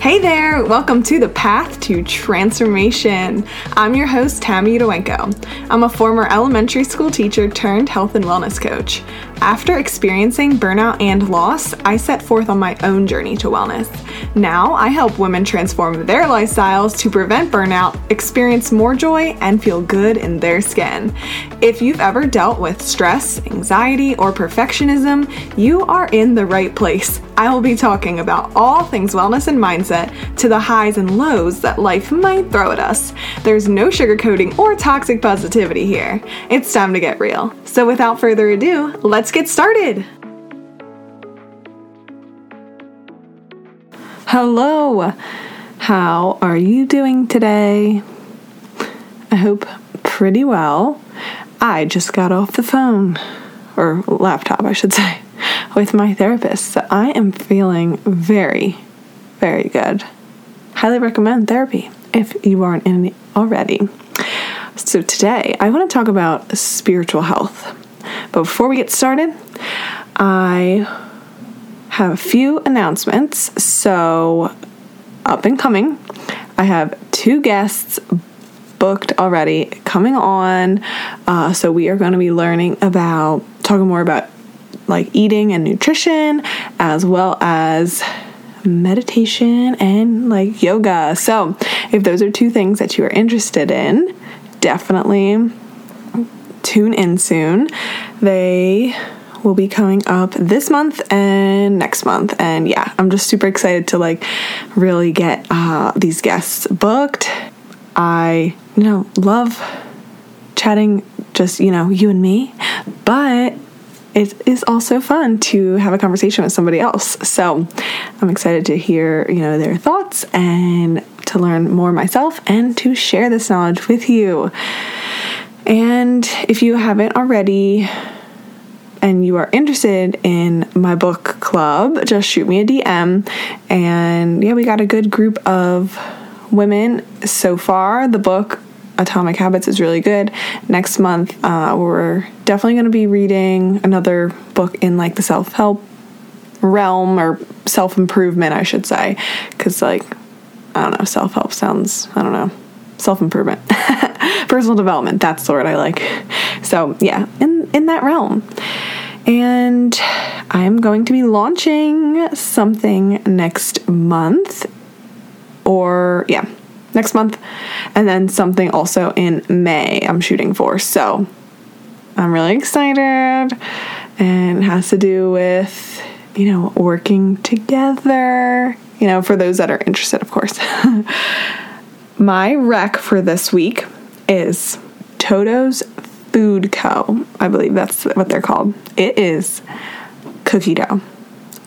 Hey there, welcome to the Path to Transformation. I'm your host, Tammy Udowenko. I'm a former elementary school teacher turned health and wellness coach. After experiencing burnout and loss, I set forth on my own journey to wellness. Now, I help women transform their lifestyles to prevent burnout, experience more joy, and feel good in their skin. If you've ever dealt with stress, anxiety, or perfectionism, you are in the right place. I will be talking about all things wellness and mindset to the highs and lows that life might throw at us. There's no sugarcoating or toxic positivity here. It's time to get real. So, without further ado, let's get started. Hello, how are you doing today? I hope pretty well. I just got off the phone, or laptop, I should say with my therapist. So I am feeling very, very good. Highly recommend therapy if you aren't in it already. So today I want to talk about spiritual health. But before we get started, I have a few announcements. So, up and coming, I have two guests booked already coming on. Uh, so, we are going to be learning about, talking more about like eating and nutrition, as well as meditation and like yoga. So, if those are two things that you are interested in, definitely tune in soon. They will be coming up this month and next month. And yeah, I'm just super excited to like really get uh, these guests booked. I, you know, love chatting just, you know, you and me, but it is also fun to have a conversation with somebody else. So I'm excited to hear, you know, their thoughts and to learn more myself and to share this knowledge with you. And if you haven't already, and you are interested in my book club, just shoot me a DM. And yeah, we got a good group of women so far. The book Atomic Habits is really good. Next month, uh, we're definitely going to be reading another book in like the self help realm or self improvement, I should say. Because, like, I don't know, self help sounds, I don't know, self improvement, personal development. That's the word I like. So, yeah, in, in that realm. And I'm going to be launching something next month. Or, yeah, next month, and then something also in May I'm shooting for. So I'm really excited, and it has to do with, you know, working together, you know, for those that are interested, of course. My rec for this week is Toto's Food Co. I believe that's what they're called. It is cookie dough.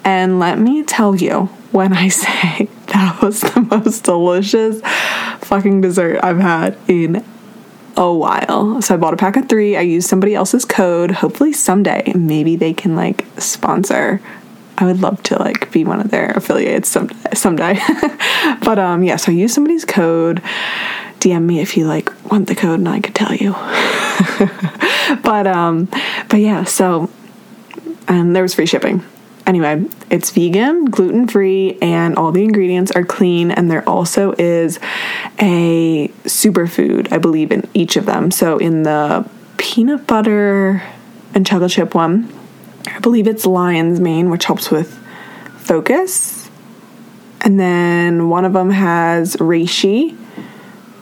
And let me tell you, when I say that was the most delicious fucking dessert I've had in a while. So I bought a pack of three. I used somebody else's code. Hopefully someday maybe they can like sponsor. I would love to like be one of their affiliates someday. someday. but um yeah, so I used somebody's code. DM me if you like want the code and I could tell you. but um but yeah, so and there was free shipping. Anyway, it's vegan, gluten free, and all the ingredients are clean. And there also is a superfood, I believe, in each of them. So in the peanut butter and chocolate chip one, I believe it's lion's mane, which helps with focus. And then one of them has reishi.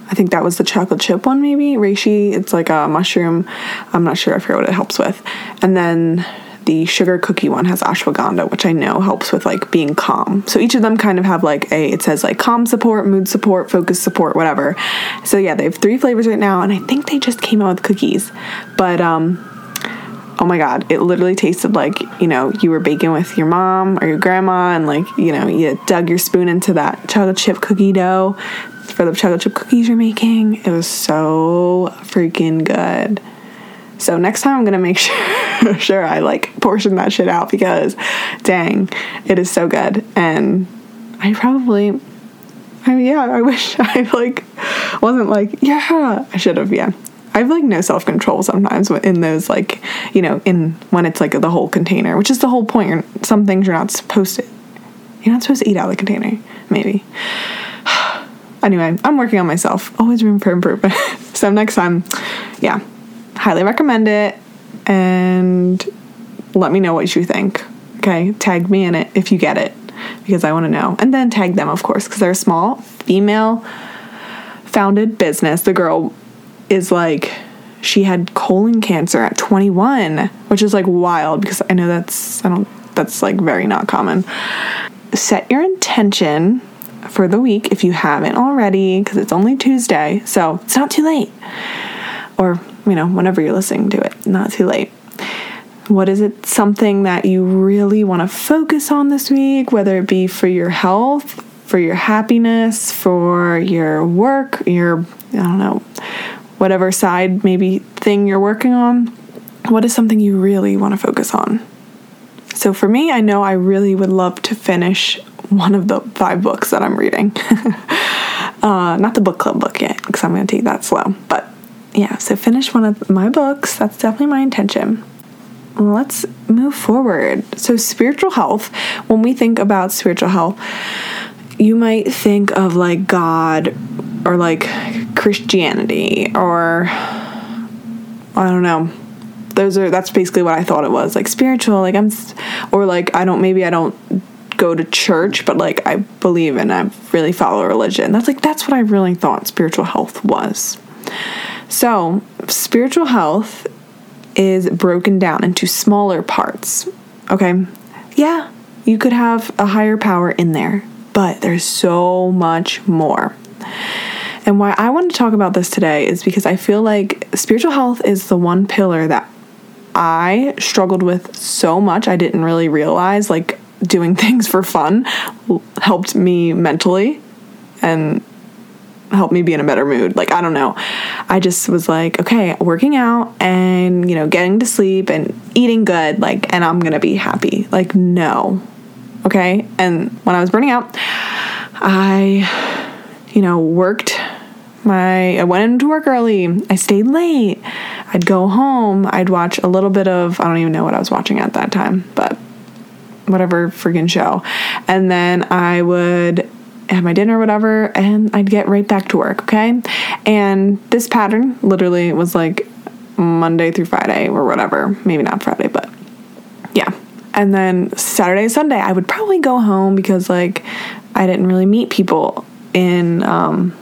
I think that was the chocolate chip one, maybe. Reishi, it's like a mushroom. I'm not sure. I forget what it helps with. And then the sugar cookie one has ashwagandha, which I know helps with like being calm. So each of them kind of have like a, it says like calm support, mood support, focus support, whatever. So yeah, they have three flavors right now, and I think they just came out with cookies. But, um, oh my god, it literally tasted like, you know, you were baking with your mom or your grandma, and like, you know, you dug your spoon into that chocolate chip cookie dough for the chocolate chip cookies you're making. It was so freaking good. So next time I'm gonna make sure sure I like portion that shit out because dang, it is so good. And I probably I mean, yeah, I wish I like wasn't like, yeah, I should have, yeah. I have like no self control sometimes in those like you know in when it's like the whole container, which is the whole point. Some things you're not supposed to You're not supposed to eat out of the container, maybe. Anyway, I'm working on myself. Always room for improvement. so next time, yeah, highly recommend it and let me know what you think. Okay, tag me in it if you get it because I want to know. And then tag them, of course, because they're a small female founded business. The girl is like, she had colon cancer at 21, which is like wild because I know that's, I don't, that's like very not common. Set your intention for the week if you haven't already, because it's only Tuesday, so it's not too late. Or, you know, whenever you're listening to it, not too late. What is it something that you really want to focus on this week, whether it be for your health, for your happiness, for your work, your, I don't know, whatever side maybe thing you're working on? What is something you really want to focus on? So for me, I know I really would love to finish one of the five books that I'm reading. uh, not the book club book yet, because I'm going to take that slow. But yeah, so finish one of my books. That's definitely my intention. Let's move forward. So, spiritual health, when we think about spiritual health, you might think of like God or like Christianity or I don't know. Those are that's basically what I thought it was. Like spiritual, like I'm or like I don't maybe I don't go to church, but like I believe and I really follow religion. That's like that's what I really thought spiritual health was. So, spiritual health is broken down into smaller parts. Okay? Yeah, you could have a higher power in there, but there's so much more. And why I want to talk about this today is because I feel like spiritual health is the one pillar that I struggled with so much I didn't really realize like doing things for fun helped me mentally and helped me be in a better mood. Like, I don't know. I just was like, okay, working out and, you know, getting to sleep and eating good, like, and I'm gonna be happy. Like, no. Okay. And when I was burning out, I, you know, worked my, I went into work early. I stayed late. I'd go home. I'd watch a little bit of, I don't even know what I was watching at that time, but whatever friggin' show. And then I would have my dinner or whatever, and I'd get right back to work, okay? And this pattern literally was like Monday through Friday or whatever. Maybe not Friday, but yeah. And then Saturday, Sunday, I would probably go home because like I didn't really meet people in um,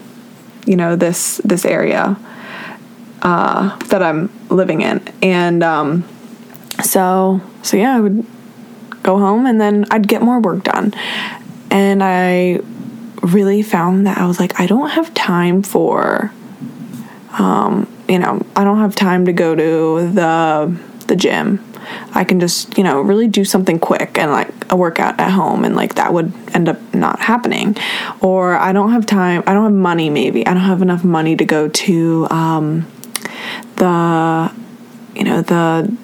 you know, this this area uh that I'm living in. And um so so yeah, I would go home and then I'd get more work done. And I really found that I was like, I don't have time for, um, you know, I don't have time to go to the the gym. I can just, you know, really do something quick and like a workout at home and like that would end up not happening. Or I don't have time, I don't have money maybe. I don't have enough money to go to um the you know, the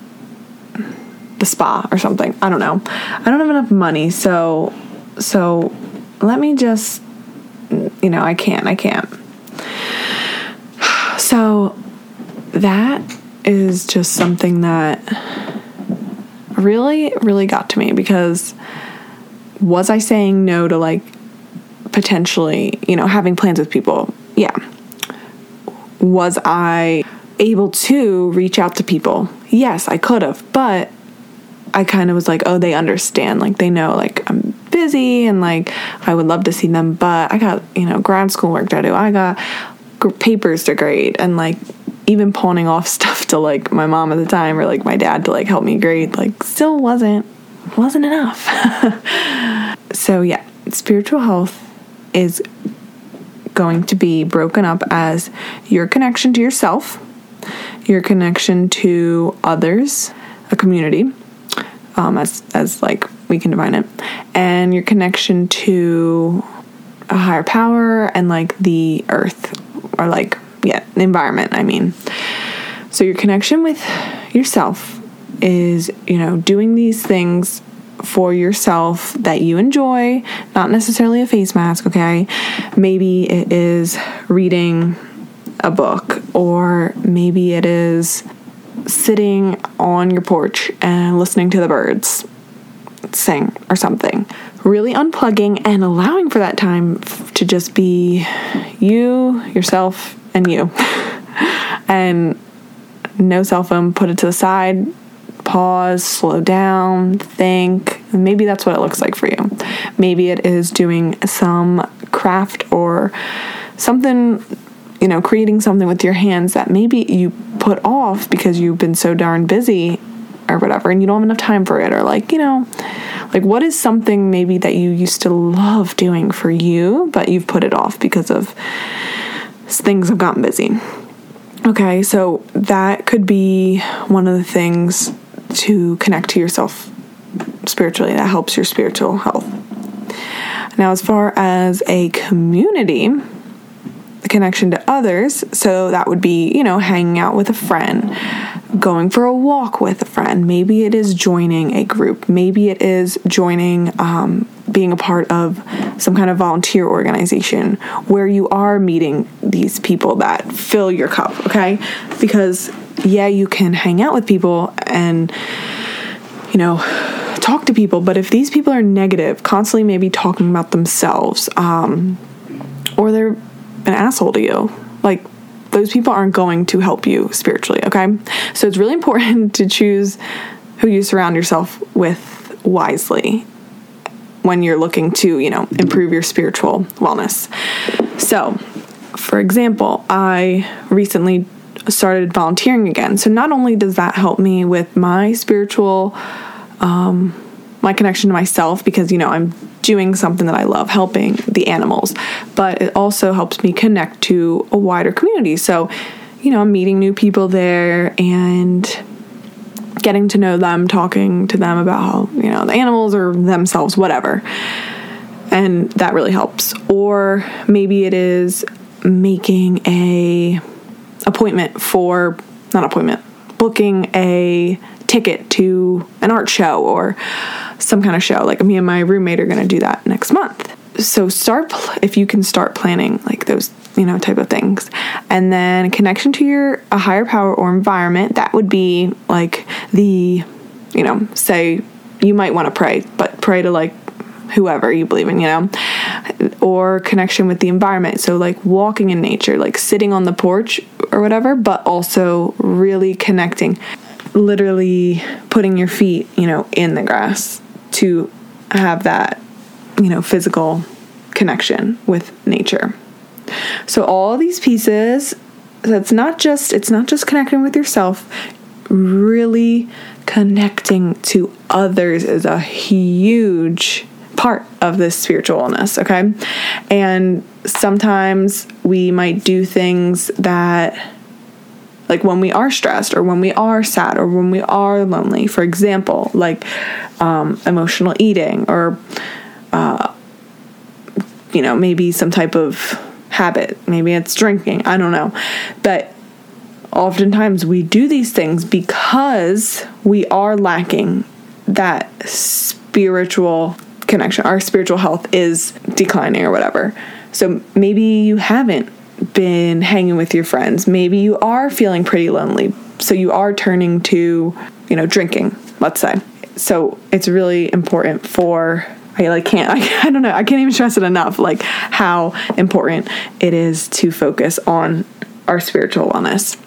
the spa or something. I don't know. I don't have enough money, so so let me just you know, I can't. I can't. So that is just something that really really got to me because was I saying no to like potentially, you know, having plans with people? Yeah. Was I able to reach out to people? Yes, I could have, but I kind of was like, oh, they understand. Like, they know, like, I'm busy and, like, I would love to see them, but I got, you know, grad school work to do. I got papers to grade and, like, even pawning off stuff to, like, my mom at the time or, like, my dad to, like, help me grade, like, still wasn't, wasn't enough. so, yeah, spiritual health is going to be broken up as your connection to yourself, your connection to others, a community, um, as as like we can define it, and your connection to a higher power and like the earth or like yeah the environment. I mean, so your connection with yourself is you know doing these things for yourself that you enjoy, not necessarily a face mask, okay? Maybe it is reading a book, or maybe it is sitting on your porch and listening to the birds sing or something. really unplugging and allowing for that time to just be you, yourself, and you. and no cell phone, put it to the side, pause, slow down, think. Maybe that's what it looks like for you. Maybe it is doing some craft or something, you know, creating something with your hands that maybe you put off because you've been so darn busy or whatever and you don't have enough time for it or like, you know, like what is something maybe that you used to love doing for you but you've put it off because of things have gotten busy. Okay, so that could be one of the things to connect to yourself spiritually that helps your spiritual health. Now, as far as a community, connection to others, so that would be, you know, hanging out with a friend, going for a walk with a friend. Maybe it is joining a group. Maybe it is joining, um, being a part of some kind of volunteer organization where you are meeting these people that fill your cup, okay? Because, yeah, you can hang out with people and, you know, talk to people, but if these people are negative, constantly maybe talking about themselves, um, or they're an asshole to you, like, those people aren't going to help you spiritually, okay? So it's really important to choose who you surround yourself with wisely when you're looking to, you know, improve your spiritual wellness. So, for example, I recently started volunteering again. So not only does that help me with my spiritual um my connection to myself because you know I'm doing something that I love, helping the animals, but it also helps me connect to a wider community. So, you know, I'm meeting new people there and getting to know them, talking to them about how, you know, the animals or themselves, whatever. And that really helps. Or maybe it is making a appointment for not appointment, booking a ticket to an art show or some kind of show. Like me and my roommate are going to do that next month. So start if you can start planning like those, you know, type of things. And then connection to your a higher power or environment, that would be like the you know, say you might want to pray, but pray to like whoever you believe in, you know, or connection with the environment. So, like walking in nature, like sitting on the porch or whatever, but also really connecting, literally putting your feet, you know, in the grass to have that, you know, physical connection with nature. So all these pieces, it's not just it's not just connecting with yourself, really connecting to others is a huge part of this spiritual illness, okay? And sometimes we might do things that like when we are stressed or when we are sad or when we are lonely for example like um, emotional eating or uh, you know maybe some type of habit. Maybe it's drinking. I don't know. But oftentimes we do these things because we are lacking that spiritual connection. Our spiritual health is declining or whatever. So maybe you haven't been hanging with your friends. Maybe you are feeling pretty lonely. So you are turning to, you know, drinking, let's say. So it's really important for I like can't I, I don't know, I can't even stress it enough like how important it is to focus on our spiritual wellness.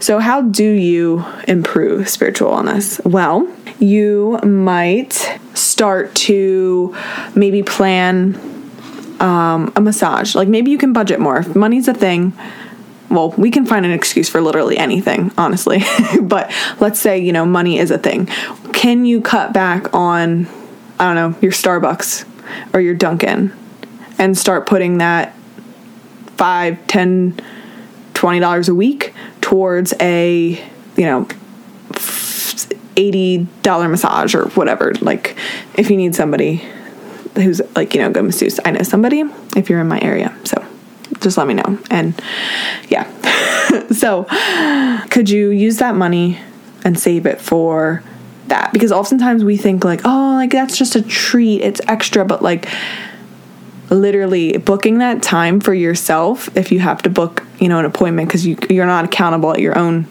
So how do you improve spiritual wellness? Well, you might start to maybe plan um, a massage. Like maybe you can budget more. If money's a thing, well, we can find an excuse for literally anything, honestly. but let's say, you know, money is a thing. Can you cut back on, I don't know, your Starbucks or your Dunkin' and start putting that five, ten, twenty dollars a week towards a, you know, $80 massage or whatever. Like, if you need somebody who's like, you know, good masseuse. I know somebody if you're in my area. So just let me know. And yeah. so could you use that money and save it for that? Because oftentimes we think like, oh, like that's just a treat, it's extra, but like literally booking that time for yourself if you have to book, you know, an appointment because you you're not accountable at your own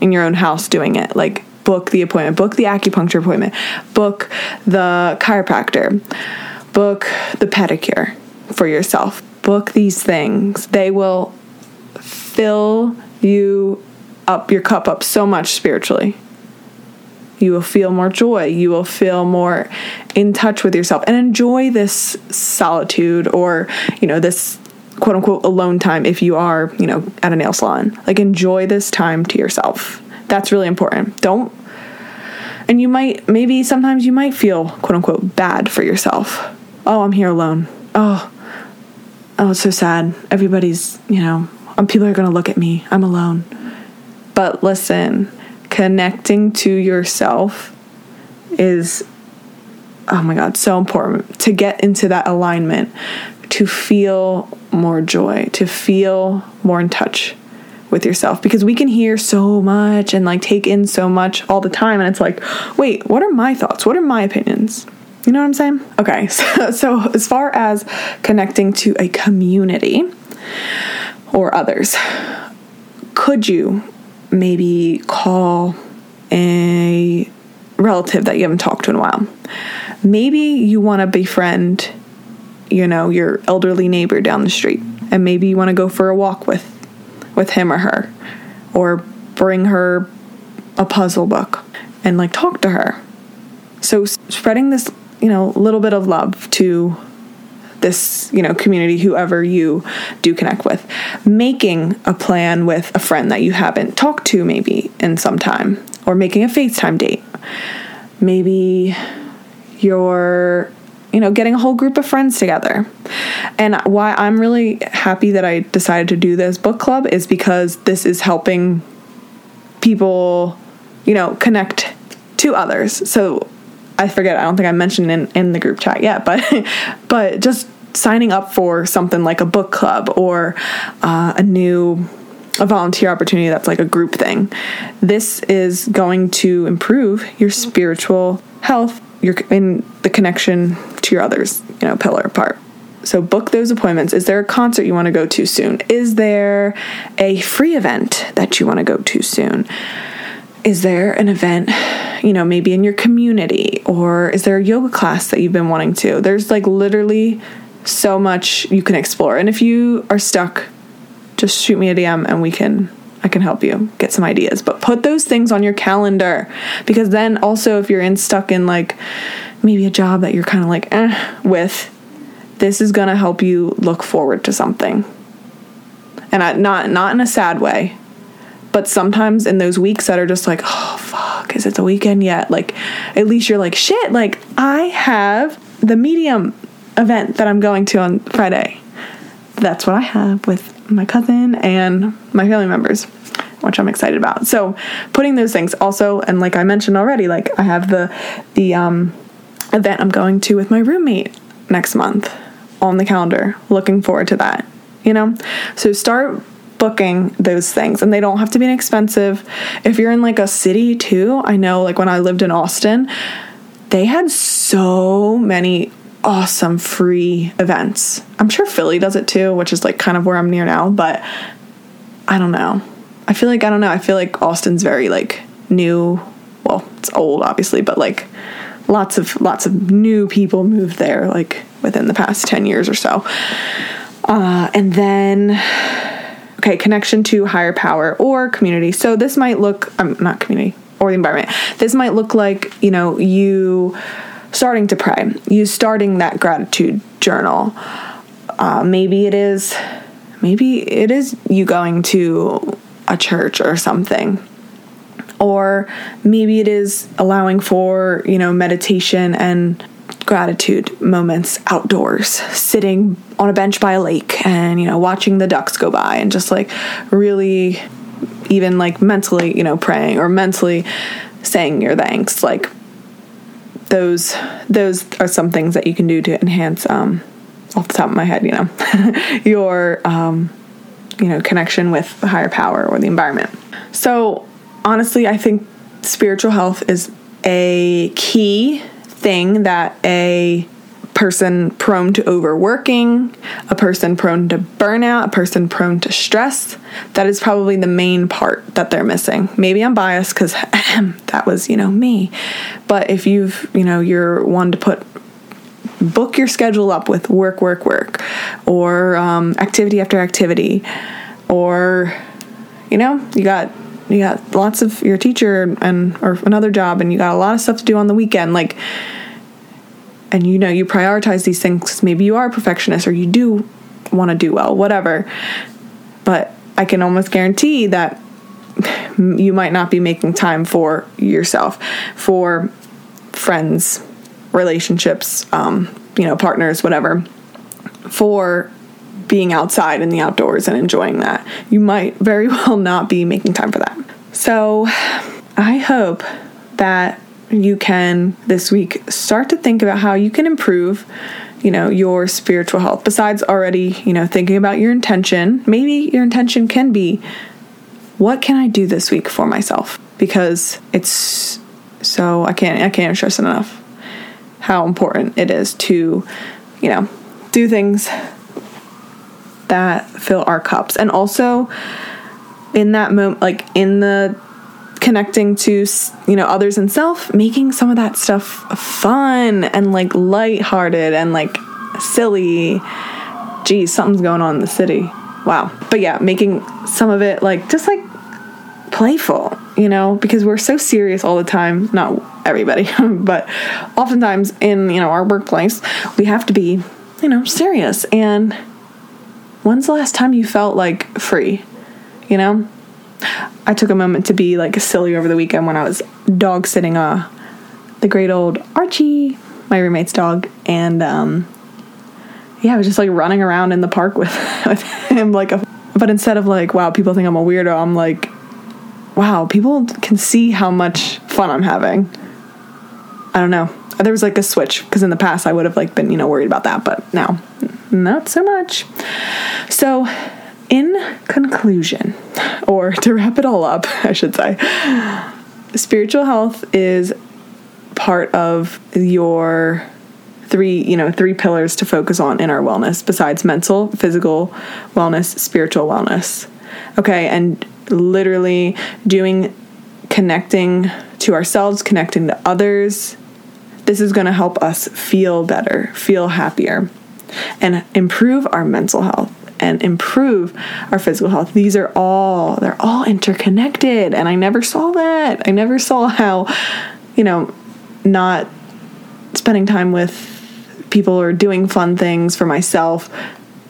in your own house doing it. Like book the appointment, book the acupuncture appointment, book the chiropractor book the pedicure for yourself. Book these things. They will fill you up, your cup up so much spiritually. You will feel more joy. You will feel more in touch with yourself and enjoy this solitude or, you know, this quote unquote alone time if you are, you know, at a nail salon. Like enjoy this time to yourself. That's really important. Don't and you might maybe sometimes you might feel quote unquote bad for yourself. Oh, I'm here alone. Oh, oh, it's so sad. Everybody's, you know, um, people are going to look at me. I'm alone. But listen, connecting to yourself is oh my god, so important to get into that alignment, to feel more joy, to feel more in touch with yourself because we can hear so much and like take in so much all the time and it's like, wait, what are my thoughts? What are my opinions? You know what I'm saying? Okay, so, so as far as connecting to a community or others, could you maybe call a relative that you haven't talked to in a while? Maybe you want to befriend, you know, your elderly neighbor down the street, and maybe you want to go for a walk with with him or her, or bring her a puzzle book and like talk to her. So spreading this you know, a little bit of love to this, you know, community, whoever you do connect with. Making a plan with a friend that you haven't talked to maybe in some time, or making a FaceTime date. Maybe you're, you know, getting a whole group of friends together. And why I'm really happy that I decided to do this book club is because this is helping people, you know, connect to others. So I forget, I don't think I mentioned in, in the group chat yet, but but just signing up for something like a book club or uh, a new a volunteer opportunity that's like a group thing. This is going to improve your spiritual health, your in the connection to your others, you know, pillar part. So book those appointments. Is there a concert you want to go to soon? Is there a free event that you want to go to soon? Is there an event you know, maybe in your community? Or is there a yoga class that you've been wanting to? There's like literally so much you can explore. And if you are stuck, just shoot me a DM and we can I can help you get some ideas. But put those things on your calendar because then also if you're in stuck in like maybe a job that you're kind of like eh with, this is going to help you look forward to something. And I, not not in a sad way, but sometimes in those weeks that are just like, oh fuck, is it the weekend yet? Like, at least you're like, shit, like I have the medium event that I'm going to on Friday. That's what I have with my cousin and my family members, which I'm excited about. So putting those things also, and like I mentioned already, like I have the the um event I'm going to with my roommate next month on the calendar. Looking forward to that. You know? So start booking those things and they don't have to be expensive. If you're in like a city too, I know like when I lived in Austin, they had so many awesome free events. I'm sure Philly does it too, which is like kind of where I'm near now, but I don't know. I feel like I don't know. I feel like Austin's very like new. Well, it's old obviously, but like lots of lots of new people moved there like within the past 10 years or so. Uh, and then okay, connection to higher power or community. So this might look, um, not community or the environment. This might look like, you know, you starting to pray, you starting that gratitude journal. Uh, maybe it is, maybe it is you going to a church or something. Or maybe it is allowing for, you know, meditation and gratitude moments outdoors, sitting on a bench by a lake and, you know, watching the ducks go by and just like really even like mentally, you know, praying or mentally saying your thanks. Like those those are some things that you can do to enhance um off the top of my head, you know, your um you know, connection with the higher power or the environment. So, honestly, I think spiritual health is a key thing that a person prone to overworking, a person prone to burnout, a person prone to stress, that is probably the main part that they're missing. Maybe I'm biased because that was, you know, me. But if you've, you know, you're one to put book your schedule up with work, work, work, or um, activity after activity, or you know, you got you got lots of your teacher and or another job, and you got a lot of stuff to do on the weekend, like. And you know, you prioritize these things. Maybe you are a perfectionist or you do want to do well, whatever. But I can almost guarantee that you might not be making time for yourself, for friends, relationships, um, you know, partners, whatever, for being outside in the outdoors and enjoying that. You might very well not be making time for that. So I hope that you can this week start to think about how you can improve you know your spiritual health besides already you know thinking about your intention maybe your intention can be what can i do this week for myself because it's so i can't i can't stress enough how important it is to you know do things that fill our cups. And also in that moment like in the connecting to you know others and self making some of that stuff fun and like light-hearted and like silly. Geez something's going on in the city. Wow. But yeah making some of it like just like playful you know because we're so serious all the time. Not everybody but oftentimes in you know our workplace we have to be you know serious. And when's the last time you felt like free you know I took a moment to be like silly over the weekend when I was dog sitting uh the great old Archie, my roommate's dog, and um yeah, I was just like running around in the park with, with him like a but instead of like wow, people think I'm a weirdo, I'm like wow, people can see how much fun I'm having. I don't know. There was like a switch because in the past I would have like been, you know, worried about that, but now not so much. So, in conclusion, or to wrap it all up, I should say, spiritual health is part of your three, you know, three pillars to focus on in our wellness besides mental, physical wellness, spiritual wellness. Okay, and literally doing connecting to ourselves, connecting to others. This is going to help us feel better, feel happier, and improve our mental health and improve our physical health. These are all they're all interconnected and I never saw that. I never saw how you know not spending time with people or doing fun things for myself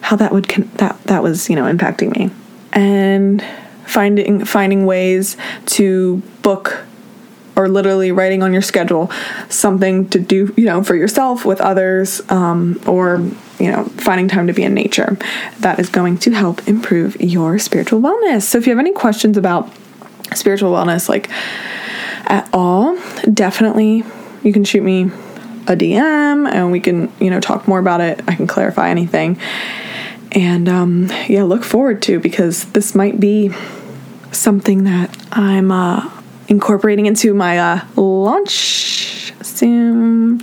how that would con- that that was, you know, impacting me. And finding finding ways to book or literally writing on your schedule something to do, you know, for yourself with others, um, or you know, finding time to be in nature. That is going to help improve your spiritual wellness. So if you have any questions about spiritual wellness, like at all, definitely you can shoot me a DM and we can, you know, talk more about it. I can clarify anything. And um, yeah, look forward to because this might be something that I'm uh, incorporating into my uh, launch soon.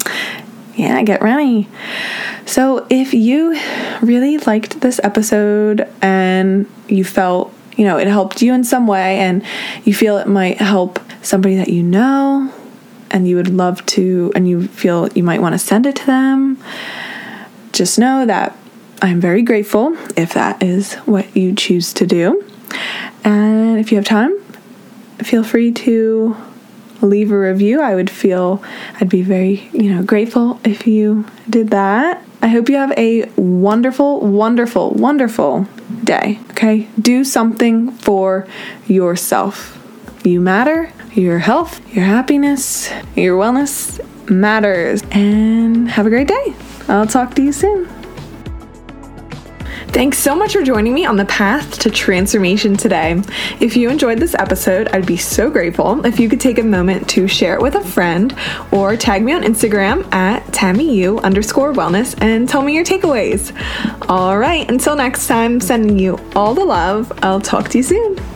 Yeah, get ready. So, if you really liked this episode and you felt, you know, it helped you in some way and you feel it might help somebody that you know and you would love to, and you feel you might want to send it to them, just know that I'm very grateful if that is what you choose to do. And if you have time, feel free to leave a review. I would feel I'd be very, you know, grateful if you did that. I hope you have a wonderful, wonderful, wonderful day. Okay? Do something for yourself. You matter. Your health, your happiness, your wellness matters. And have a great day. I'll talk to you soon. Thanks so much for joining me on the path to transformation today. If you enjoyed this episode, I'd be so grateful if you could take a moment to share it with a friend or tag me on Instagram at TammyU underscore wellness and tell me your takeaways. All right, until next time, sending you all the love. I'll talk to you soon.